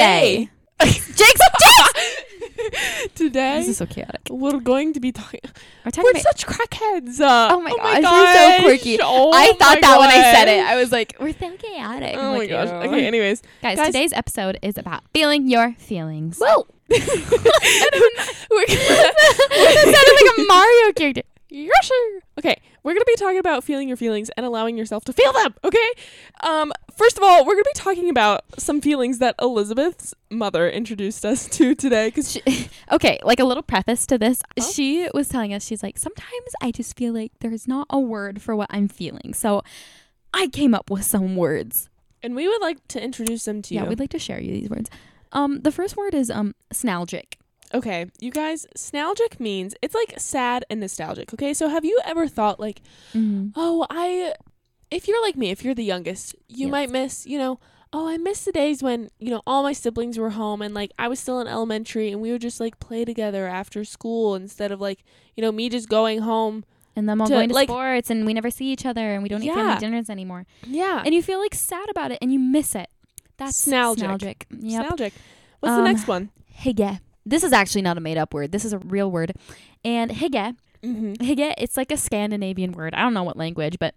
today. Jake's today This is so chaotic. we're going to be talking. We're talking We're about. such crackheads. Uh, Oh my gosh, you're so quirky. Oh I thought that when I said it. gosh. I was like, we're so chaotic. Oh my like, gosh. "Ew." Okay. Anyways, Guys, Guys- today's episode is about feeling your feelings. well, we're that sounded like a Mario character. Yes, sir. Okay, we're gonna be talking about feeling your feelings and allowing yourself to feel them. Okay. Um, first of all, we're gonna be talking about some feelings that Elizabeth's mother introduced us to today. Because She- okay, like a little preface to this. Oh. She was telling us, she's like, sometimes I just feel like there's not a word for what I'm feeling. So I came up with some words. and we would like to introduce them to you. Yeah, we'd like to share you these words. Um, the first word is um snalgic. Okay, you guys, nostalgic means it's like sad and nostalgic. Okay, so have you ever thought like, Mm-hmm. oh, I, if you're like me, if you're the youngest, you Yes. might miss, you know, oh, I miss the days when you know all my siblings were home and like I was still in elementary and we would just like play together after school instead of like you know me just going home. And them all To, going to like- sports and we never see each other and we don't eat family Yeah. dinners anymore. Yeah, And you feel like sad about it and you miss it. That's Snalgic. snalgic. Yep. nostalgic. What's Um, the next one? Hygge. This is actually not a made up word. This is a real word. And hygge, Mm-hmm. hygge, it's like a Scandinavian word. I don't know what language, but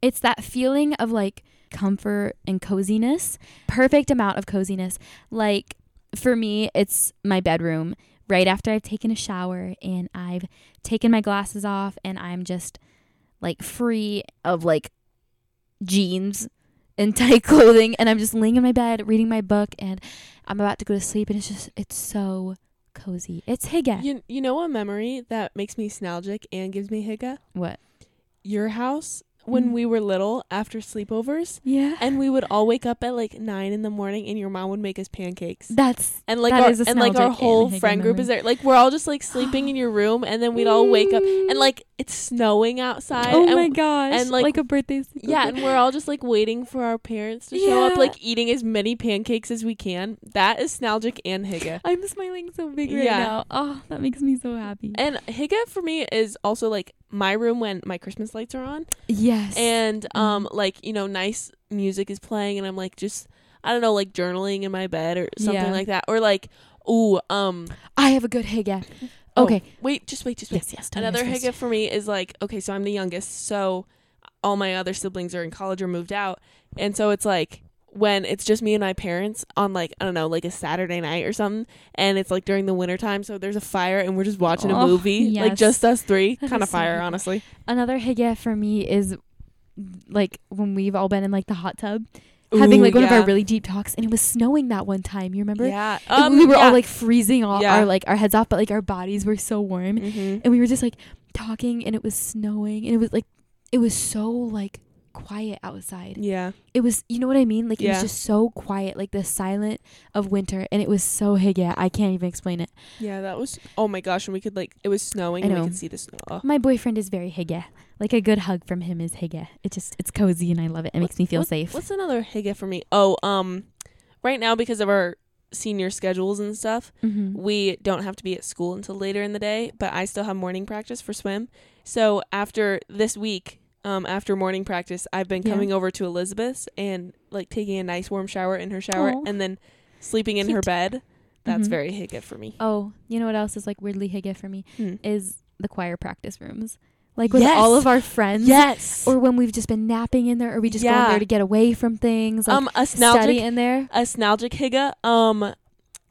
it's that feeling of like comfort and coziness. Perfect amount of coziness. Like for me, it's my bedroom right after I've taken a shower and I've taken my glasses off and I'm just like free of like jeans and tight clothing and I'm just laying in my bed reading my book and I'm about to go to sleep and it's just it's so cozy. It's hygge. You you know a memory that makes me nostalgic and gives me hygge? What? Your house when Mm. we were little after sleepovers. Yeah. And we would all wake up at like nine in the morning, and your mom would make us pancakes. That's And like our and like our whole friend group is there. Like we're all just like sleeping in your room, and then we'd all wake up, and like it's snowing outside. Oh and, my gosh. and, like- like a birthday sleepover. Yeah, and we're all just like waiting for our parents to show up, like eating as many pancakes as we can. That is Snalgic and hygge. I'm smiling so big right Yeah. now. Oh, that makes me so happy. And hygge for me is also like my room when my Christmas lights are on. yes. and Mm. um like you know nice music is playing and i'm like just i don't know like journaling in my bed or something Yeah. like that or like ooh um I have a good hygge. oh, Okay. wait just wait just wait Yes, yes. another first. for me is like okay so i'm the youngest so all my other siblings are in college or moved out and so it's like when it's just me and my parents on like i don't know like a saturday night or something and it's like during the winter time so there's a fire and we're just watching a Oh, movie like just us three kind of is so fire honestly Another hygge for me is like when we've all been in like the hot tub having like one of our really deep talks and it was snowing that one time. You remember? yeah um, we were yeah. all like freezing all Yeah. our like our heads off, but like our bodies were so warm. Mhm. and we were just like talking and it was snowing and it was like it was so like quiet outside yeah it was you know what i mean like it was just so quiet like the silent of winter and it was so hygge i can't even explain it Yeah, that was. Oh my gosh, and we could like it was snowing I and we could see the snow. Oh. my boyfriend is very hygge like a good hug from him is hygge it just it's cozy and i love it it makes me feel What- safe What's another hygge for me? Oh, um, right now because of our senior schedules and stuff, mm-hmm. we don't have to be at school until later in the day. But I still have morning practice for swim. So after this week, um, after morning practice, I've been Yeah. coming over to Elizabeth's and like taking a nice warm shower in her shower Aw. and then sleeping in her bed. That's Mhm. very hygge for me. oh you know what else is like weirdly hygge for me Hmm. is the choir practice rooms like with Yes. all of our friends Yes. or when we've just been napping in there or we just go in there to get away from things like um, a nostalgic, study in there a nostalgic hygge. Um,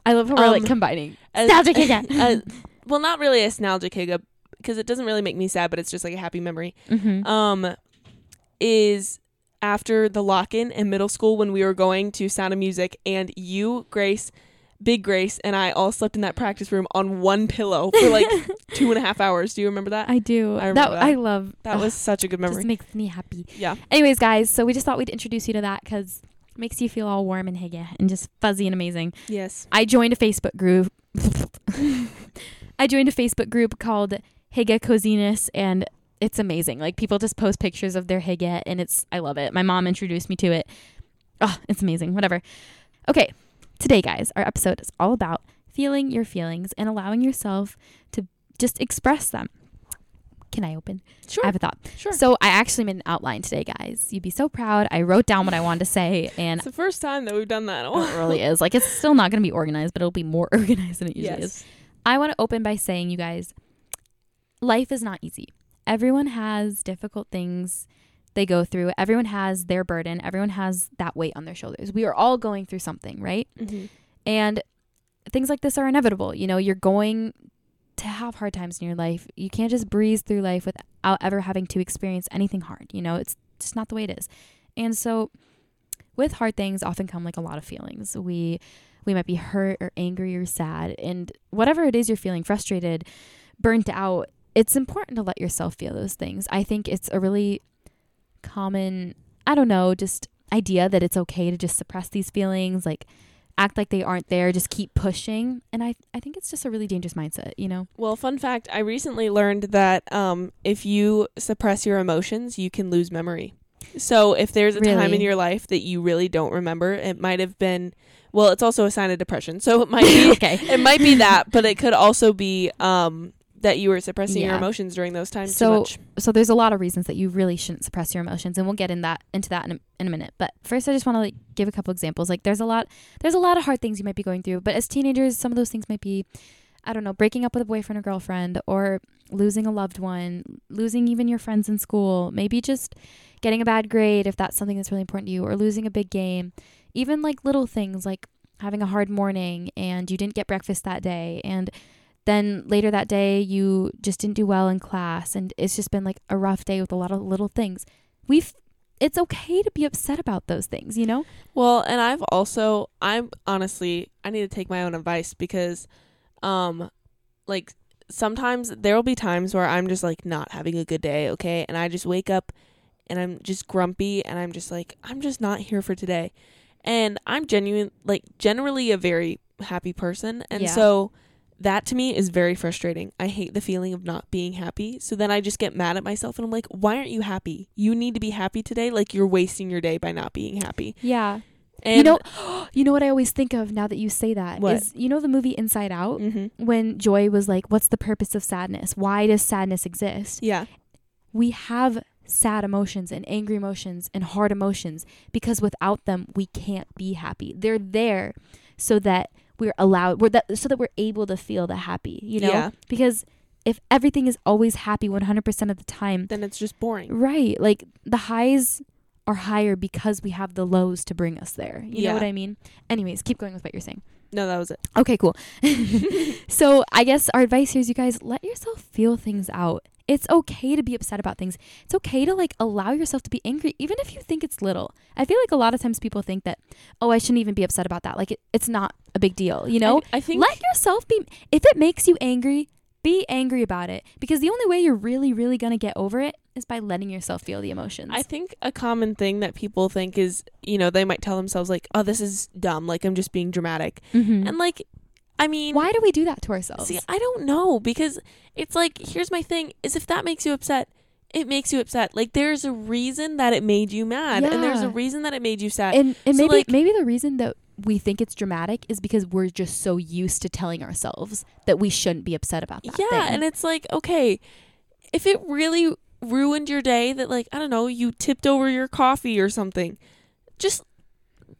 I love how we're like Um, combining. a- Nostalgic hygge. a- well, not really a nostalgic hiccup because it doesn't really make me sad, but it's just like a happy memory. Mm-hmm. Um, is after the lock-in in middle school when we were going to Sound of Music, and you, Grace, Big Grace, and I all slept in that practice room on one pillow for like two and a half hours. Do you remember that? I do. I remember that, that. I love. That ugh, was such a good just memory. makes me happy. Yeah. Anyways, guys, so we just thought we'd introduce you to that because it makes you feel all warm and hygge and just fuzzy and amazing. Yes. I joined a Facebook group. I joined a Facebook group called Hygge Coziness and it's amazing. Like people just post pictures of their hygge and it's I love it. My mom introduced me to it. Oh, it's amazing. Whatever. Okay. Today, guys, our episode is all about feeling your feelings and allowing yourself to just express them. Can I open? Sure. I have a thought. sure. So I actually made an outline today, guys. You'd be so proud. I wrote down what I wanted to say, and it's the first time that we've done that. it really is like it's still not going to be organized, but it'll be more organized than it usually is. I want to open by saying, you guys, life is not easy. Everyone has difficult things they go through. Everyone has their burden. Everyone has that weight on their shoulders. We are all going through something, right? Mm-hmm. And things like this are inevitable. You know, you're going to have hard times in your life. You can't just breeze through life without ever having to experience anything hard. You know, it's just not the way it is. And so with hard things often come like a lot of feelings. We we might be hurt or angry or sad and whatever it is you're feeling, frustrated, burnt out, it's important to let yourself feel those things. I think it's a really common, I don't know, just idea that it's okay to just suppress these feelings, like act like they aren't there, just keep pushing. And I, I think it's just a really dangerous mindset, you know? Well, fun fact: I recently learned that um, if you suppress your emotions, you can lose memory. So if there's a time in your life that you really don't remember, it might have been. Well, it's also a sign of depression, so it might be. okay. it might be that, but it could also be um, that you were suppressing your emotions during those times So- too much. So there's a lot of reasons that you really shouldn't suppress your emotions, and we'll get in that into that in a, in a minute. But first, I just want to like give a couple examples. Like there's a lot, there's a lot of hard things you might be going through, but as teenagers, some of those things might be, I don't know, breaking up with a boyfriend or girlfriend, or losing a loved one, losing even your friends in school, maybe just getting a bad grade if that's something that's really important to you, or losing a big game, even like little things like having a hard morning and you didn't get breakfast that day and then later that day you just didn't do well in class and it's just been like a rough day with a lot of little things we've it's okay to be upset about those things you know Well, and I've also I'm honestly I need to take my own advice because um like sometimes there'll be times where I'm just like not having a good day, okay? And I just wake up and I'm just grumpy and I'm just like I'm just not here for today. And I'm genuine like generally a very happy person and Yeah. so that to me is very frustrating. I hate the feeling of not being happy. So then I just get mad at myself and I'm like, why aren't you happy? You need to be happy today. Like you're wasting your day by not being happy. yeah And you know you know what i always think of now that you say that is What? you know the movie inside out Mm-hmm. when joy was like what's the purpose of sadness why does sadness exist Yeah. we have sad emotions and angry emotions and hard emotions because without them we can't be happy they're there so that we're allowed we're that so that we're able to feel the happy you know Yeah. because if everything is always happy 100% of the time Then it's just boring. right like the highs are higher because we have the lows to bring us there you Yeah. know what i mean anyways keep going with what you're saying No, that was it. Okay, cool. so I guess our advice here is you guys let yourself feel things out. It's okay to be upset about things. It's okay to like allow yourself to be angry, even if you think it's little. I feel like a lot of times people think that, oh, I shouldn't even be upset about that. Like it, it's not a big deal, you know? I, I think let yourself be, if it makes you angry, be angry about it. Because the only way you're really, really going to get over it is by letting yourself feel the emotions. I think a common thing that people think is, you know, they might tell themselves like, "Oh, this is dumb. Like I'm just being dramatic." Mhm. And like, I mean, Why do we do that to ourselves? See, I don't know because it's like here's my thing: is if that makes you upset, it makes you upset. Like there's a reason that it made you mad, and there's a reason that it made you sad. and and So, maybe like- maybe the reason that we think it's dramatic is because we're just so used to telling ourselves that we shouldn't be upset about that. yeah, thing. and it's like okay, if it really ruined your day, that like I don't know, you tipped over your coffee or something, just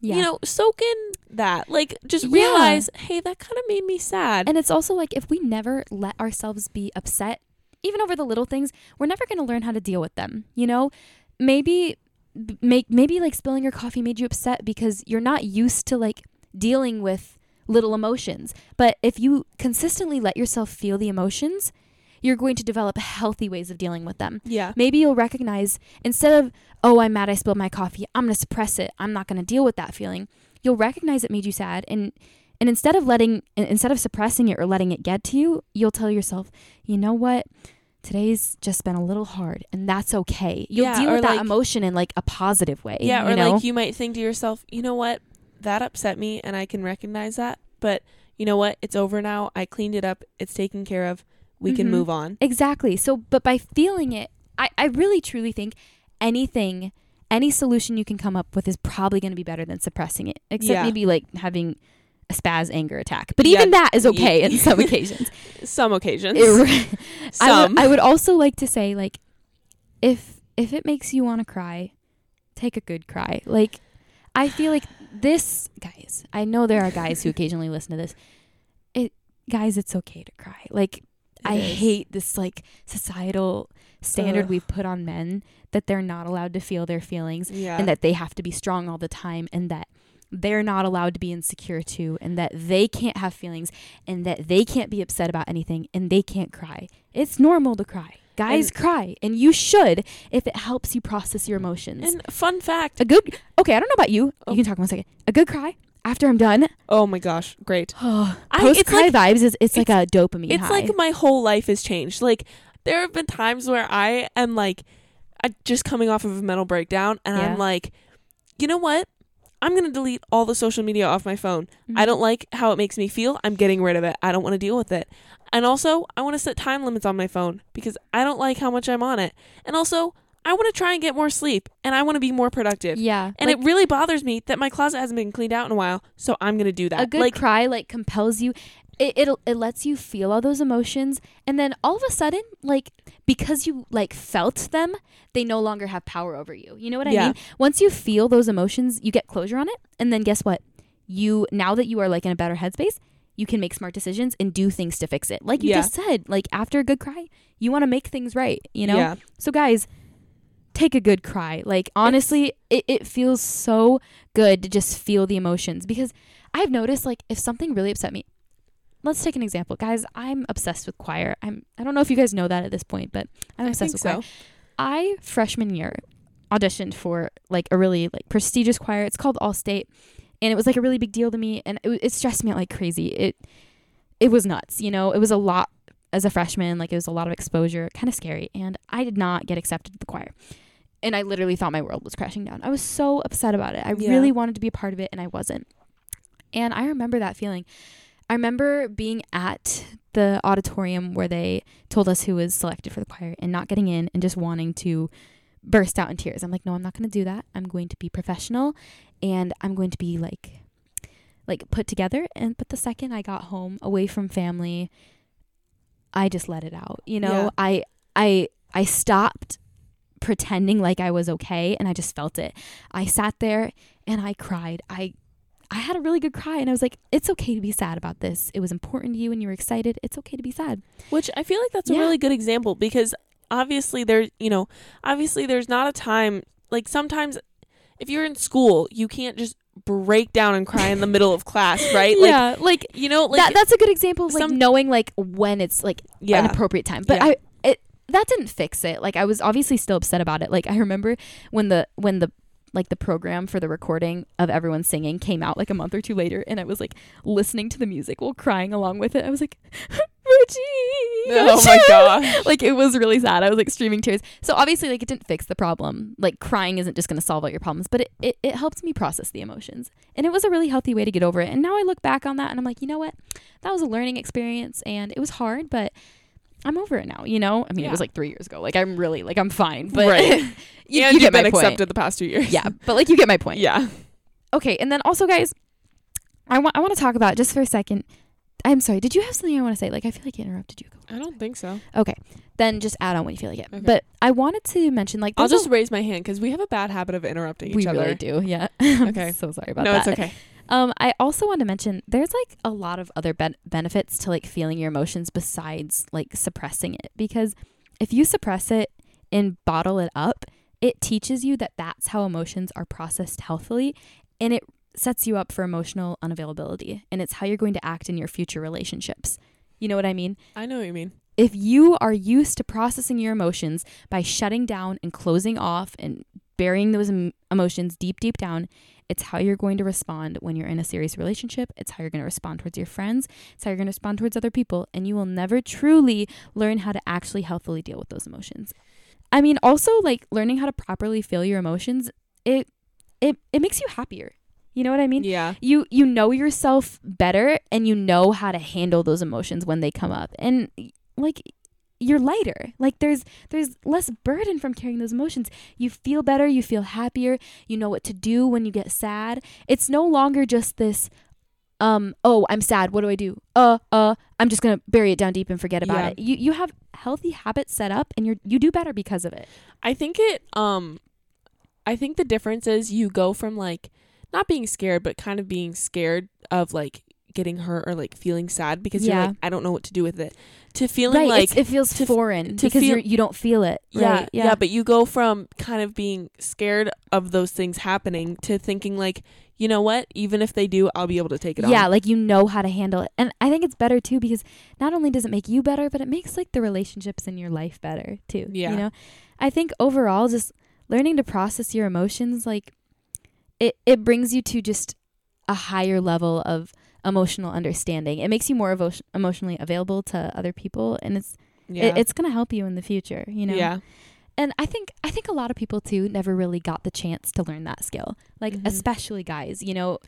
yeah. you know, soak in that. Like, just Yeah. realize, hey, that kind of made me sad. and it's also like if we never let ourselves be upset, even over the little things, we're never going to learn how to deal with them. You know, maybe make maybe like spilling your coffee made you upset because you're not used to like dealing with little emotions. But if you consistently let yourself feel the emotions, you're going to develop healthy ways of dealing with them. yeah, Maybe you'll recognize instead of, oh, I'm mad I spilled my coffee, I'm going to suppress it. I'm not going to deal with that feeling. You'll recognize it made you sad and and instead of letting instead of suppressing it or letting it get to you, you'll tell yourself, "You know what? Today's just been a little hard and that's okay." You'll Yeah, deal with that like- emotion in like a positive way, yeah. Or know? like you might think to yourself, you know what, that upset me, and I can recognize that. But you know what, it's over now. I cleaned it up. It's taken care of. We can Mhm. move on. Exactly. So, but by feeling it, I, I really truly think anything, any solution you can come up with is probably going to be better than suppressing it. Except Yeah. maybe like having a spaz anger attack. But even Yeah. that is okay in some occasions. Some occasions. It- I Some. would, I would also like to say like if if it makes you want to cry, take a good cry. Like I feel like this guys, I know there are guys who occasionally listen to this. It guys, it's okay to cry. Like I is. hate this like societal standard Ugh. we've put on men that they're not allowed to feel their feelings yeah. and that they have to be strong all the time and that they're not allowed to be insecure too and that they can't have feelings and that they can't be upset about anything and they can't cry. It's normal to cry. Guys And- cry and you should if it helps you process your emotions. and fun fact. a good Okay, I don't know about you. Oh. You can talk one second. A good cry after I'm done. Oh my gosh, great. Post it's cry like- vibes is it's, like a dopamine It's high. like my whole life has changed. Like there have been times where I am like I just coming off of a mental breakdown and Yeah. I'm like, you know what? I'm going to delete all the social media off my phone. I Mhm. don't like how it makes me feel. I'm getting rid of it. I don't want to deal with it. And also, I want to set time limits on my phone because I don't like how much I'm on it. And also, I want to try and get more sleep and I want to be more productive. Yeah. And like, it really bothers me that my closet hasn't been cleaned out in a while, so I'm going to do that. a good like cry like compels you it, it it lets you feel all those emotions and then all of a sudden like because you like felt them they no longer have power over you you know what i Yeah. mean once you feel those emotions you get closure on it and then guess what you now that you are like in a better headspace you can make smart decisions and do things to fix it like you Yeah. just said like after a good cry you want to make things right you know Yeah. so guys take a good cry. Like honestly it, it feels so good to just feel the emotions because i've noticed like if something really upset me let's take an example. Guys i'm obsessed with choir. I'm i don't know if you guys know that at this point but i'm obsessed with choir. so. i freshman year auditioned for like a really like prestigious choir. It's called all state and it was like a really big deal to me and it, it stressed me out like crazy. It it was nuts you know? It was a lot as a freshman like it was a lot of exposure kind of scary and i did not get accepted to the choir and i literally thought my world was crashing down. I was so upset about it. I Yeah. really wanted to be a part of it and i wasn't. And i remember that feeling. I remember being at the auditorium where they told us who was selected for the choir and not getting in and just wanting to burst out in tears. I'm like no i'm not going to do that. I'm going to be professional and i'm going to be like like put together. And but the second i got home away from family i just let it out you know? Yeah. i i i stopped pretending like i was okay and i just felt it. I sat there and i cried. I i had a really good cry and i was like it's okay to be sad about this. It was important to you and you were excited. It's okay to be sad. Which I feel like that's a really good example because obviously there, you know, obviously there's not a time like sometimes if you're in school, you can't just break down and cry in the middle of class, right? Like yeah like you know, like that that's a good example of like some- knowing like when it's like an appropriate time. But Yeah. I that didn't fix it. Like I was obviously still upset about it. Like I remember when the when the like the program for the recording of everyone singing came out like a month or two later and I was like listening to the music while crying along with it. I was like Regina. Oh my gosh. like it was really sad. I was like streaming tears. So obviously like it didn't fix the problem. Like crying isn't just gonna solve all your problems, but it, it, it helped me process the emotions. And it was a really healthy way to get over it. And now I look back on that and I'm like, you know what? That was a learning experience and it was hard, but I'm over it now, you know? I mean, it was like three years ago. Like I'm really like I'm fine. But Right. you, and you you've get my been point. accepted the past two years. Yeah, but like you get my point. Yeah. Okay, and then also guys, I want I want to talk about just for a second. I'm sorry. Did you have something I want to say? Like I feel like I interrupted you. I don't think so. Okay. Then just add on when you feel like it. Okay. But I wanted to mention like I'll there's a- just raise my hand because we have a bad habit of interrupting we each other. really do. Yeah. Okay. so sorry about no, that. No, it's okay. Um, I also want to mention there's like a lot of other ben- benefits to like feeling your emotions besides like suppressing it because if you suppress it and bottle it up, it teaches you that that's how emotions are processed healthily and it sets you up for emotional unavailability and it's how you're going to act in your future relationships. You know what I mean? I know what you mean. if you are used to processing your emotions by shutting down and closing off and burying those em- emotions deep, deep down, it's how you're going to respond when you're in a serious relationship. It's how you're going to respond towards your friends. It's how you're going to respond towards other people. And you will never truly learn how to actually healthily deal with those emotions. I mean, also like learning how to properly feel your emotions, it it it makes you happier. You know what I mean? Yeah. you you know yourself better and you know how to handle those emotions when they come up and like you're lighter. Like there's there's less burden from carrying those emotions. You feel better you feel happier you know what to do when you get sad. It's no longer just this um oh i'm sad what do i do? Uh uh i'm just gonna bury it down deep and forget about Yeah. it. You you have healthy habits set up and you're you do better because of it. I think it um I think the difference is you go from like not being scared but kind of being scared of like getting hurt or like feeling sad because you're Yeah. like I don't know what to do with it to feeling right like it feels to foreign to because feel- you're you don't feel it yeah, right? yeah but you go from kind of being scared of those things happening to thinking like you know what even if they do I'll be able to take it yeah on like you know how to handle it and i think it's better too because not only does it make you better but it makes like the relationships in your life better too Yeah. you know i think overall just learning to process your emotions like it it brings you to just a higher level of emotional understanding it makes you more evo- emotionally available to other people and it's yeah it, it's going to help you in the future you know yeah and I think I think a lot of people too never really got the chance to learn that skill. Like Mhm. especially guys, you know.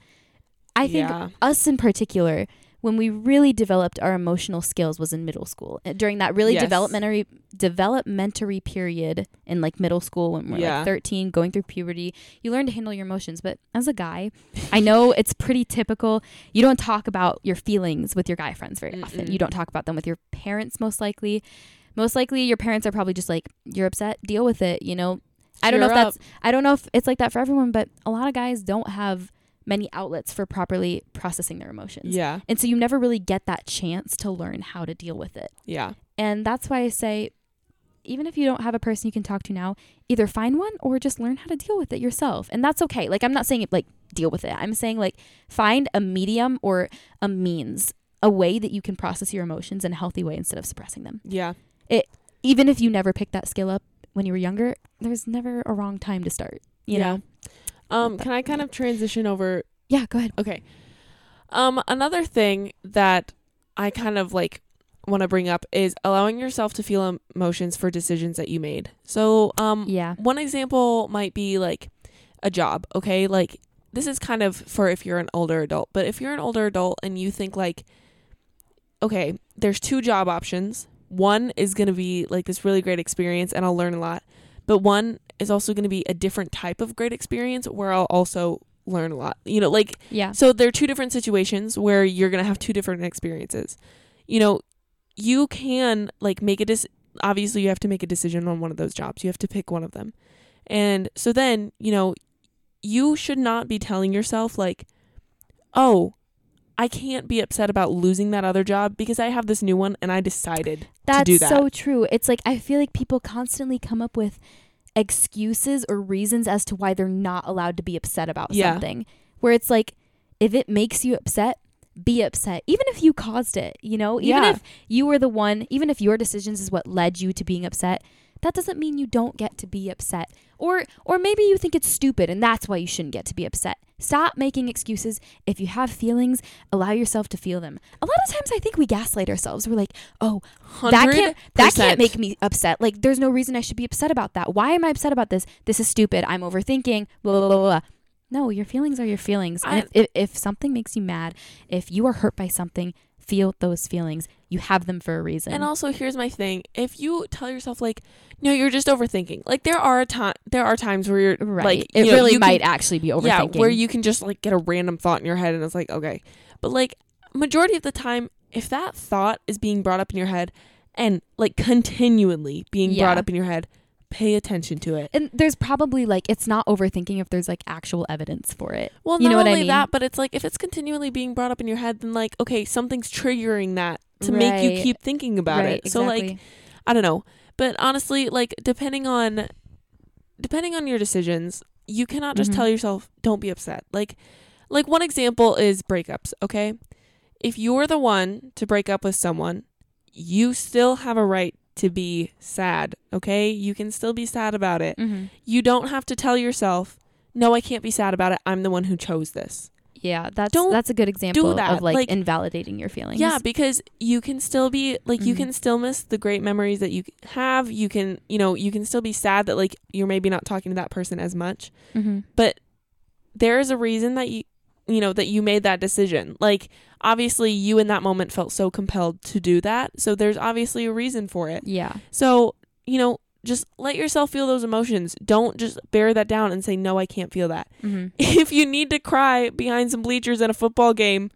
I think Yeah. us in particular when we really developed our emotional skills was in middle school. During that really Yes. developmentary developmentary period in like middle school when we're Yeah. like 13 going through puberty, you learn to handle your emotions, but as a guy, I know it's pretty typical. You don't talk about your feelings with your guy friends very often. Mm-mm. You don't talk about them with your parents most likely most likely your parents are probably just like you're upset deal with it you know i don't know if that's i don't know if it's like that for everyone but a lot of guys don't have many outlets for properly processing their emotions. Yeah. And so you never really get that chance to learn how to deal with it. Yeah. And that's why i say even if you don't have a person you can talk to now either find one or just learn how to deal with it yourself. And that's okay. Like i'm not saying like deal with it. I'm saying like find a medium or a means a way that you can process your emotions in a healthy way instead of suppressing them. Yeah. It even if you never picked that skill up when you were younger, there's never a wrong time to start. You Yeah. know? Um can I kind of transition over Yeah, go ahead. Okay. Um, another thing that I kind of like want to bring up is allowing yourself to feel emotions for decisions that you made. So, um, Yeah. one example might be like a job. Okay, like this is kind of for if you're an older adult, but if you're an older adult and you think like, okay, there's two job options. One is going to be like this really great experience and I'll learn a lot, but one is also going to be a different type of great experience where I'll also learn a lot. You know, like Yeah. so there are two different situations where you're going to have two different experiences. You know, you can like make a dis obviously you have to make a decision on one of those jobs. You have to pick one of them. And so then, you know, you should not be telling yourself like, "Oh, I can't be upset about losing that other job because I have this new one and I decided That's to do that." That's so true. It's like I feel like people constantly come up with excuses or reasons as to why they're not allowed to be upset about Yeah. something. Where it's like if it makes you upset, be upset. Even if you caused it, you know? Even Yeah. if you were the one, even if your decisions is what led you to being upset, that doesn't mean you don't get to be upset. Or or maybe you think it's stupid and that's why you shouldn't get to be upset. Stop making excuses. If you have feelings, allow yourself to feel them. A lot of times I think we gaslight ourselves. We're like, "Oh, that can't that can't make me upset. Like there's no reason I should be upset about that. Why am I upset about this? This is stupid. I'm overthinking. Blah blah blah. blah. No, your feelings are your feelings. I- if, if if something makes you mad, if you are hurt by something, feel those feelings. You have them for a reason. And also, here's my thing: if you tell yourself like, "No, you're just overthinking," like there are time there are times where you're right. like, it you know, really can- might actually be overthinking. Yeah, where you can just like get a random thought in your head and it's like, okay. But like majority of the time, if that thought is being brought up in your head and like continually being Yeah. brought up in your head, pay attention to it. and there's probably like it's not overthinking if there's like actual evidence for it. Well, You not know what I only mean? that, but it's like if it's continually being brought up in your head, then like, okay, something's triggering that to make you keep thinking about right, it. So like. I don't know. But honestly, like depending on depending on your decisions, you cannot just Mhm. tell yourself don't be upset. Like like one example is breakups, okay? If you're the one to break up with someone, you still have a right to be sad, okay? You can still be sad about it. Mhm. You don't have to tell yourself, "No, I can't be sad about it. I'm the one who chose this." Yeah, that's Don't that's a good example that. of like, Like- invalidating your feelings. Yeah, because you can still be like you Mhm. can still miss the great memories that you have. You can, you know, you can still be sad that like you're maybe not talking to that person as much. hmm But there is a reason that you you know that you made that decision. Like obviously you in that moment felt so compelled to do that. So there's obviously a reason for it. Yeah. So, you know, just let yourself feel those emotions. Don't just bear that down and say no, I can't feel that. hmm If you need to cry behind some bleachers in a football game,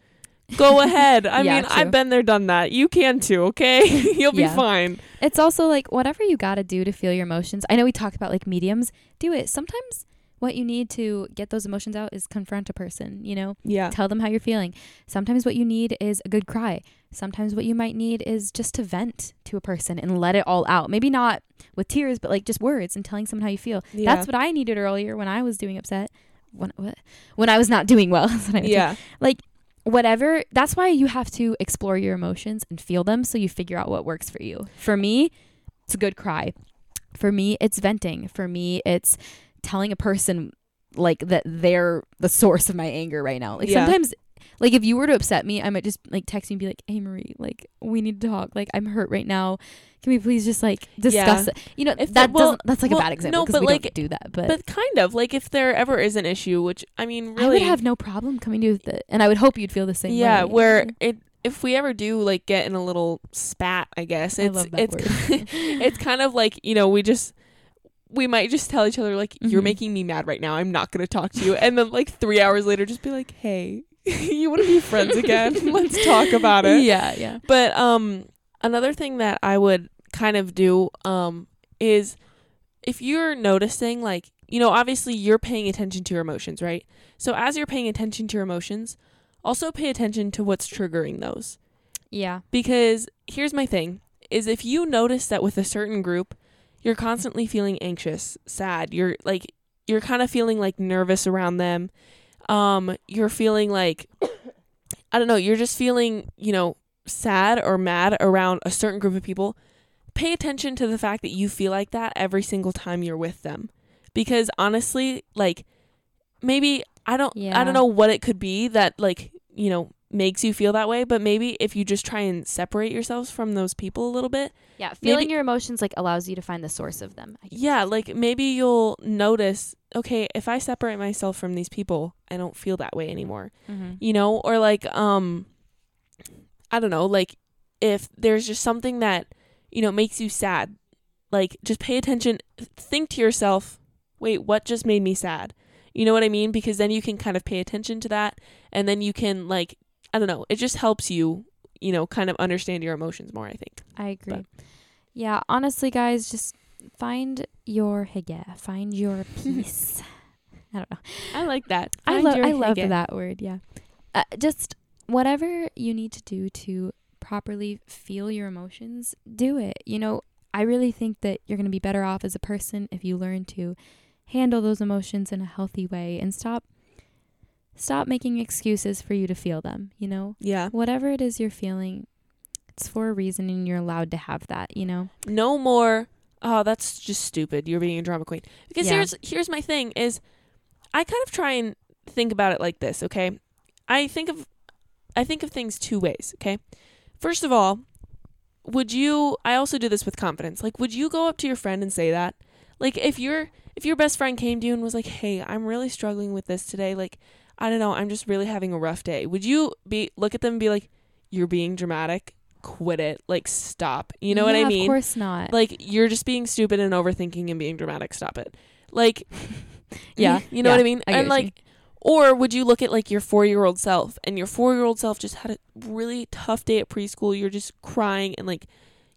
go ahead. I Yeah, mean, true. I've been there, done that. You can too, okay? You'll be Yeah. fine. It's also like whatever you got to do to feel your emotions. I know we talked about like mediums. Do it. Sometimes what you need to get those emotions out is confront a person, you know? Yeah. Tell them how you're feeling. Sometimes what you need is a good cry. Sometimes what you might need is just to vent to a person and let it all out. Maybe not with tears, but like just words and telling someone how you feel. Yeah. That's what I needed earlier when I was doing upset. When what? When I was not doing well. That's what I meant to yeah. whatever that's why you have to explore your emotions and feel them so you figure out what works for you for me it's a good cry for me it's venting for me it's telling a person like that they're the source of my anger right now. Like Yeah. sometimes like if you were to upset me i might just like text you and be like hey marie like we need to talk. Like i'm hurt right now. Can we please just like discuss Yeah. it? You know If that well- doesn't that's like well, a bad example no, because we like- don't do that but, But kind of like if there ever is an issue, which I mean, i would have no problem coming to you with it and i would hope you'd feel the same yeah, way. where it if we ever do like get in a little spat, I guess I it's that it's it's kind of like you know we just we might just tell each other like you're Mhm. making me mad right now. I'm not gonna talk to you, and then like three hours later, just be like, hey, you want to be friends again? Let's talk about it. yeah yeah But um another thing that I would kind of do um is if you're noticing like you know obviously you're paying attention to your emotions, right? So as you're paying attention to your emotions, also pay attention to what's triggering those. yeah Because here's my thing is if you notice that with a certain group you're constantly feeling anxious, sad, you're like you're kind of feeling like nervous around them. Um you're feeling like I don't know, you're just feeling, you know, sad or mad around a certain group of people. Pay attention to the fact that you feel like that every single time you're with them. Because honestly, like maybe I don't I don't know what it could be that like, you know, makes you feel that way, but maybe if you just try and separate yourselves from those people a little bit, Yeah, feeling Maybe- your emotions like allows you to find the source of them. Yeah, like maybe you'll notice, okay, if I separate myself from these people, I don't feel that way anymore. Mhm. You know, or like um I don't know, like if there's just something that, you know, makes you sad, like just pay attention, think to yourself, wait, what just made me sad? You know what I mean? Because then you can kind of pay attention to that and then you can like I don't know, it just helps you, you know, kind of understand your emotions more, I think. I agree. Yeah, honestly, guys, just find your hygge, find your peace. I don't know. I like that. I love I love that word. Yeah, uh, just whatever you need to do to properly feel your emotions, do it. You know, I really think that you're going to be better off as a person if you learn to handle those emotions in a healthy way and stop stop making excuses for you to feel them, you know? Yeah. Whatever it is you're feeling, it's for a reason and you're allowed to have that, you know? no more oh that's just stupid you're being a drama queen because Yeah. here's here's my thing is i kind of try and think about it like this okay i think of i think of things two ways okay first of all would you i also do this with confidence like would you go up to your friend and say that like if your if your best friend came to you and was like hey i'm really struggling with this today like i don't know i'm just really having a rough day. Would you be look at them and be like you're being dramatic. Quit it. Like stop. You know what i mean Of course not. like you're just being stupid and overthinking and being dramatic. Stop it. Like Yeah, you know yeah, what i mean? I and like or would you look at like your four year old self and your four year old self just had a really tough day at preschool. You're just crying and like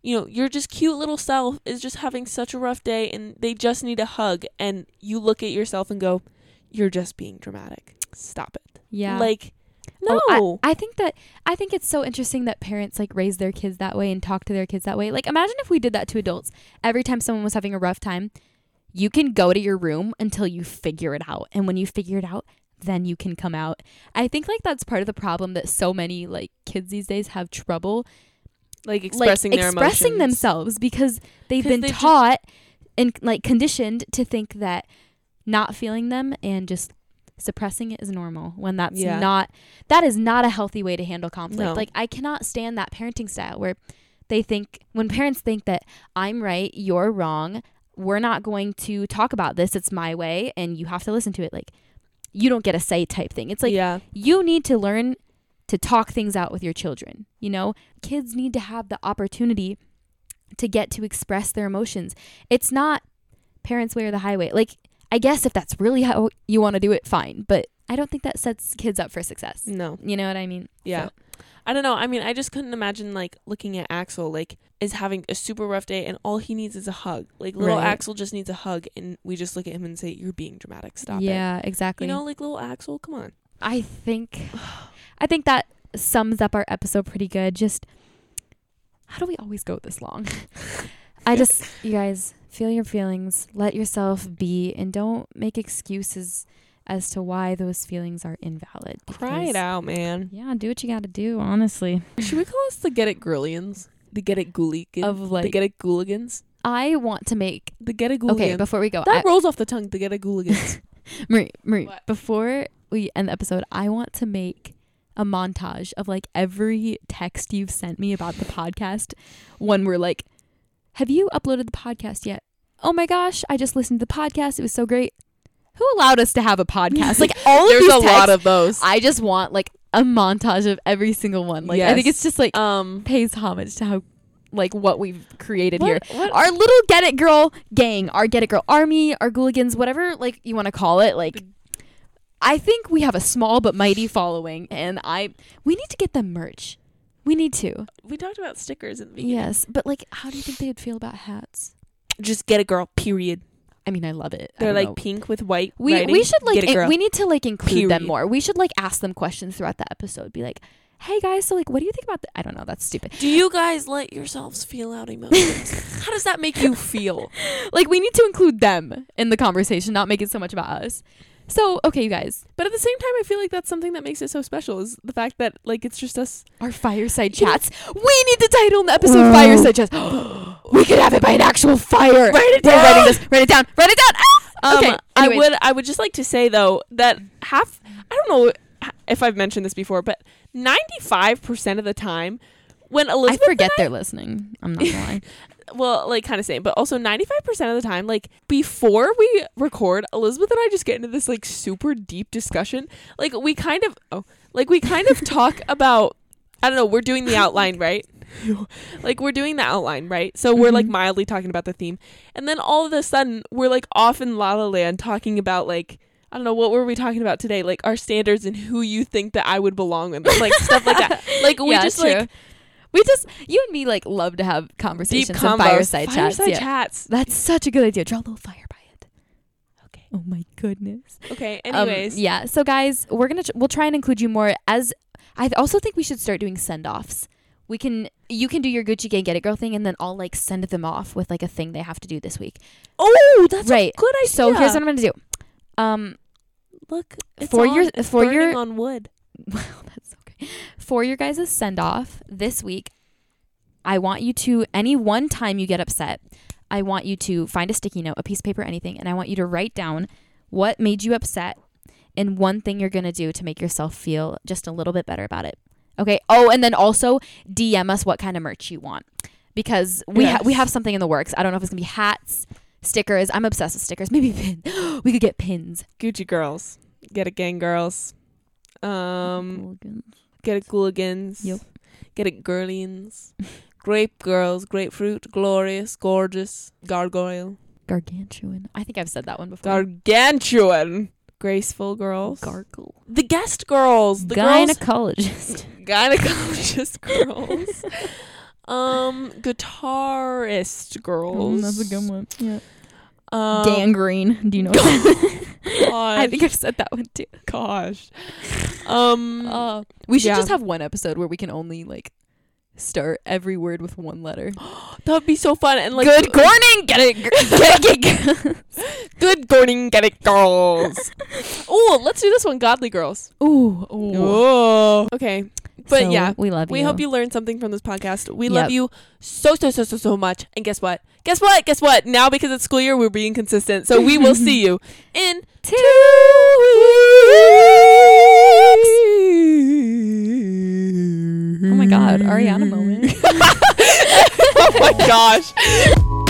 you know your just cute little self is just having such a rough day and they just need a hug and you look at yourself and go you're just being dramatic stop it yeah. like no Oh, I, I think that I think it's so interesting that parents like raise their kids that way and talk to their kids that way. Like imagine if we did that to adults. Every time someone was having a rough time, you can go to your room until you figure it out. And when you figure it out, then you can come out. I think like that's part of the problem that so many like kids these days have trouble like expressing like their expressing emotions themselves because they've been they ju- taught and like conditioned to think that not feeling them and just suppressing it is normal when that's Yeah. not that is not a healthy way to handle conflict No. like i cannot stand that parenting style where they think when parents think that i'm right you're wrong we're not going to talk about this it's my way and you have to listen to it like you don't get a say type thing it's like yeah you need to learn to talk things out with your children. You know, kids need to have the opportunity to get to express their emotions. It's not parents' way or the highway. Like, I guess if that's really how you want to do it, fine. But I don't think that sets kids up for success. No. You know what I mean? Yeah. So- I don't know. I mean, I just couldn't imagine like looking at Axel like is having a super rough day and all he needs is a hug. Like little Right. Axel just needs a hug and we just look at him and say, You're being dramatic. Stop it. yeah, exactly. You know, like little Axel, come on. I think I think that sums up our episode pretty good. Just how do we always go this long? I just you guys feel your feelings, let yourself be and don't make excuses as to why those feelings are invalid. Cry it out, man. Yeah, do what you got to do, honestly. Should we call us the Get It Girlians? The Get It Gooligans? Of like, the Get It Gooligans? I want to make The Get It Gooligans. Okay, before we go, that I, rolls off the tongue, the Get It Gooligans. Marie, Marie, What? before we end the episode, I want to make a montage of like every text you've sent me about the podcast. One where like, have you uploaded the podcast yet? Oh my gosh, I just listened to the podcast. It was so great. Who allowed us to have a podcast? Like all of There's these a texts, lot of those. I just want like a montage of every single one. Like I think it's just like um, pays homage to how like what we've created here what, what, our little get it girl gang, our get it girl army, our gooligans, whatever like you want to call it. Like I think we have a small but mighty following and I we need to get them merch. We need to. we talked about stickers in the beginning. Yes, but like how do you think they would feel about hats? Just Get a Girl, period. I mean, I love it. They're like know. pink with white. we writing. we should like in- we need to like include them more. We should like ask them questions throughout the episode. Be like, "Hey guys, so like what do you think about the I don't know, that's stupid. Do you guys let yourselves feel out emotions? How does that make you feel? Like we need to include them in the conversation, not make it so much about us. So, okay, you guys, But at the same time, I feel like that's something that makes it so special is the fact that like it's just us. our fireside chats. We need the title in the episode fireside chats. we could have it by an actual fire. Write it We're down. writing this. Write it down. Write it down. Ah! Um, okay. I would I would just like to say though that half I don't know if I've mentioned this before, but ninety five percent of the time when Elizabeth I forget and they're listening. I'm not gonna lie. well, like kind of same, but also 95% of the time, like before we record, Elizabeth and I just get into this like super deep discussion. Like we kind of, oh, like we kind of talk about, I don't know, we're doing the outline, right? like we're doing the outline, right? So we're like Mhm. mildly talking about the theme. And then all of a sudden, we're like off in La La Land talking about like, I don't know, what were we talking about today? Like our standards and who you think that I would belong with, like stuff like that. Like we Yeah, just true. like we just you and me like love to have deep conversations and combos, fireside, chats. fireside Yeah. chats. That's such a good idea. Draw a little fire by it. Okay. Oh my goodness. Okay. Um, Anyways, yeah. So guys, we're gonna tr- we'll try and include you more. As I also think we should start doing send offs. We can you can do your Gucci Gang Get It Girl thing, and then I'll like send them off with like a thing they have to do this week. Oh, that's Right. a good idea. So here's what I'm gonna do. Um, look it's for on. your- It's for burning your- on wood. well, that's. For your guys' send off this week, I want you to any one time you get upset, I want you to find a sticky note, a piece of paper, anything, and I want you to write down what made you upset and one thing you're gonna do to make yourself feel just a little bit better about it. Okay. Oh, and then also DM us what kind of merch you want because we ha- we have something in the works. I don't know if it's gonna be hats, stickers. I'm obsessed with stickers. Maybe pins. we could get pins. Gucci girls, get it, gang girls. Um, get it, gooligans. Yep. Get it, girlians. Grape girls, grapefruit, glorious, gorgeous, gargoyle, Gargantuan. I think I've said that one before. gargantuan, graceful girls. Gargle. the guest girls, the girls, Gynecologist. gynecologist girls. um, guitarist girls. Mm, that's a good one. Yeah. Um, Gangrene. Do you know? Gosh, I think I've said that one too. gosh. Um, Uh, we should yeah. just have one episode where we can only like start every word with one letter. that would be so fun and like Good morning. Get it. Get it. Get it. good morning, get it, girls. oh, let's do this one, godly girls. Ooh. Ooh. Oh, okay. But So, yeah, we love you. we hope you learned something from this podcast. We Yep. love you so so so so so much. And guess what? Guess what? Guess what? Now because it's school year, we're being consistent. So we will see you in Two Oh my God, Ariana moment. oh my gosh.